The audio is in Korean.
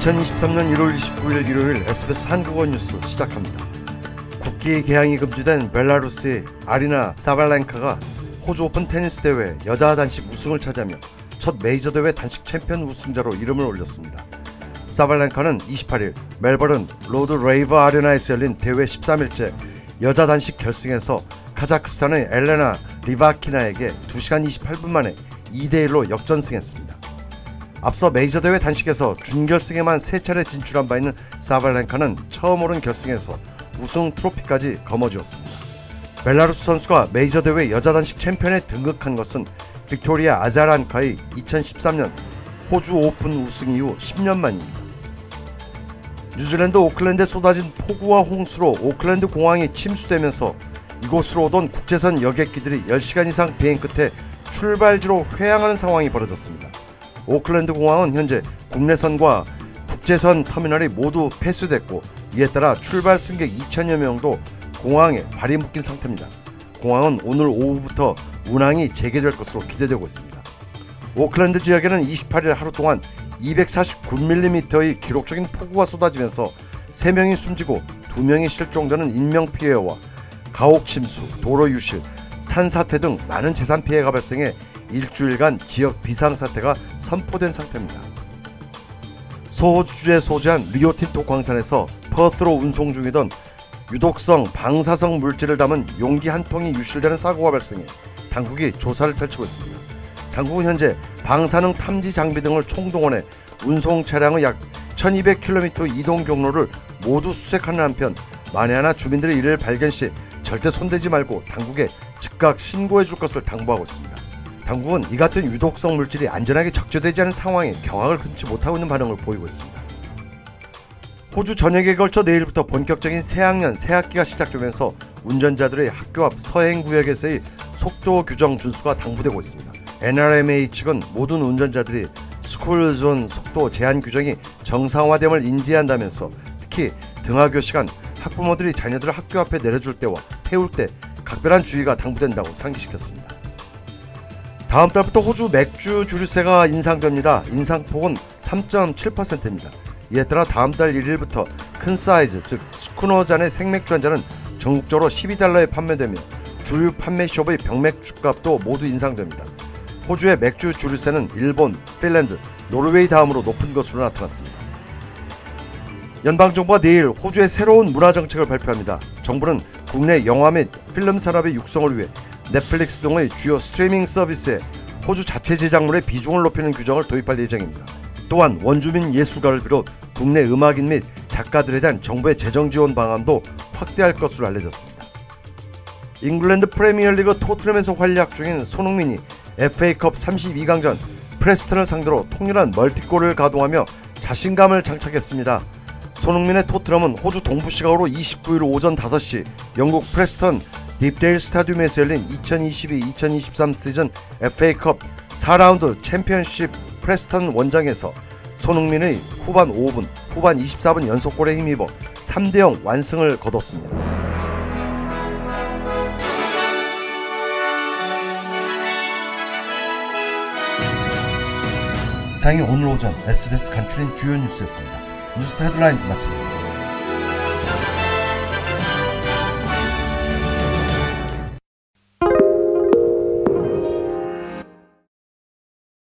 2023년 1월 29일 일요일 SBS 한국어 뉴스 시작합니다. 국기 게양이 금지된 벨라루스의 아리나 사발랭카가 호주 오픈 테니스 대회 여자 단식 우승을 차지하며 첫 메이저 대회 단식 챔피언 우승자로 이름을 올렸습니다. 사발랭카는 28일 멜버른 로드 레이버 아레나에서 열린 대회 13일째 여자 단식 결승에서 카자흐스탄의 엘레나 리바키나에게 2시간 28분 만에 2대1로 역전승했습니다. 앞서 메이저 대회 단식에서 준결승에만 세 차례 진출한 바 있는 사발랭카는 처음 오른 결승에서 우승 트로피까지 거머쥐었습니다. 벨라루스 선수가 메이저 대회 여자 단식 챔피언에 등극한 것은 빅토리아 아자렌카의 2013년 호주 오픈 우승 이후 10년 만입니다. 뉴질랜드 오클랜드에 쏟아진 폭우와 홍수로 오클랜드 공항이 침수되면서 이곳으로 오던 국제선 여객기들이 10시간 이상 비행 끝에 출발지로 회항하는 상황이 벌어졌습니다. 오클랜드 공항은 현재 국내선과 국제선 터미널이 모두 폐쇄됐고 이에 따라 출발 승객 2천여 명도 공항에 발이 묶인 상태입니다. 공항은 오늘 오후부터 운항이 재개될 것으로 기대되고 있습니다. 오클랜드 지역에는 28일 하루 동안 249mm의 기록적인 폭우가 쏟아지면서 3명이 숨지고 2명이 실종되는 인명피해와 가옥 침수, 도로 유실, 산사태 등 많은 재산 피해가 발생해 일주일간 지역 비상사태가 선포된 상태입니다. 서호주주에 소재한 리오틴토 광산에서 퍼스로 운송 중이던 유독성 방사성 물질을 담은 용기 한 통이 유실되는 사고가 발생해 당국이 조사를 펼치고 있습니다. 당국은 현재 방사능 탐지 장비 등을 총동원해 운송 차량의 약 1200km 이동 경로를 모두 수색하는 한편 만에 하나 주민들이 이를 발견 시 절대 손대지 말고 당국에 즉각 신고해 줄 것을 당부하고 있습니다. 당국은 이 같은 유독성 물질이 안전하게 적재되지 않은 상황에 경악을 금치 못하고 있는 반응을 보이고 있습니다. 호주 전역에 걸쳐 내일부터 본격적인 새학년 새학기가 시작되면서 운전자들의 학교 앞 서행 구역에서의 속도 규정 준수가 당부되고 있습니다. NRMA 측은 모든 운전자들이 스쿨존 속도 제한 규정이 정상화됨을 인지한다면서 특히 등하교 시간 학부모들이 자녀들을 학교 앞에 내려줄 때와 태울 때 각별한 주의가 당부된다고 상기시켰습니다. 다음 달부터 호주 맥주 주류세가 인상됩니다. 인상폭은 3.7%입니다. 이에 따라 다음 달 1일부터 큰 사이즈 즉 스쿠너 잔의 생맥주 한 잔은 전국적으로 12달러에 판매되며 주류 판매숍의 병맥주 값도 모두 인상됩니다. 호주의 맥주 주류세는 일본, 핀란드, 노르웨이 다음으로 높은 것으로 나타났습니다. 연방정부가 내일 호주의 새로운 문화정책을 발표합니다. 정부는 국내 영화 및 필름 산업의 육성을 위해 넷플릭스 등의 주요 스트리밍 서비스에 호주 자체 제작물의 비중을 높이는 규정을 도입할 예정입니다. 또한 원주민 예술가를 비롯 국내 음악인 및 작가들에 대한 정부의 재정 지원 방안도 확대할 것으로 알려졌습니다. 잉글랜드 프리미어리그 토트넘에서 활약 중인 손흥민이 FA컵 32강전 프레스턴을 상대로 통렬한 멀티골을 가동하며 자신감을 장착했습니다. 손흥민의 토트넘은 호주 동부 시각으로 29일 오전 5시 영국 프레스턴 딥데일 스타디움에서 열린 2022-2023 시즌 FA컵 4라운드 챔피언십 프레스턴 원정에서 손흥민의 후반 5분, 후반 24분 연속골에 힘입어 3대0 완승을 거뒀습니다. 상이 오늘 오전 SBS 간추린 주요 뉴스였습니다. 뉴스 헤드라인즈 마칩니다.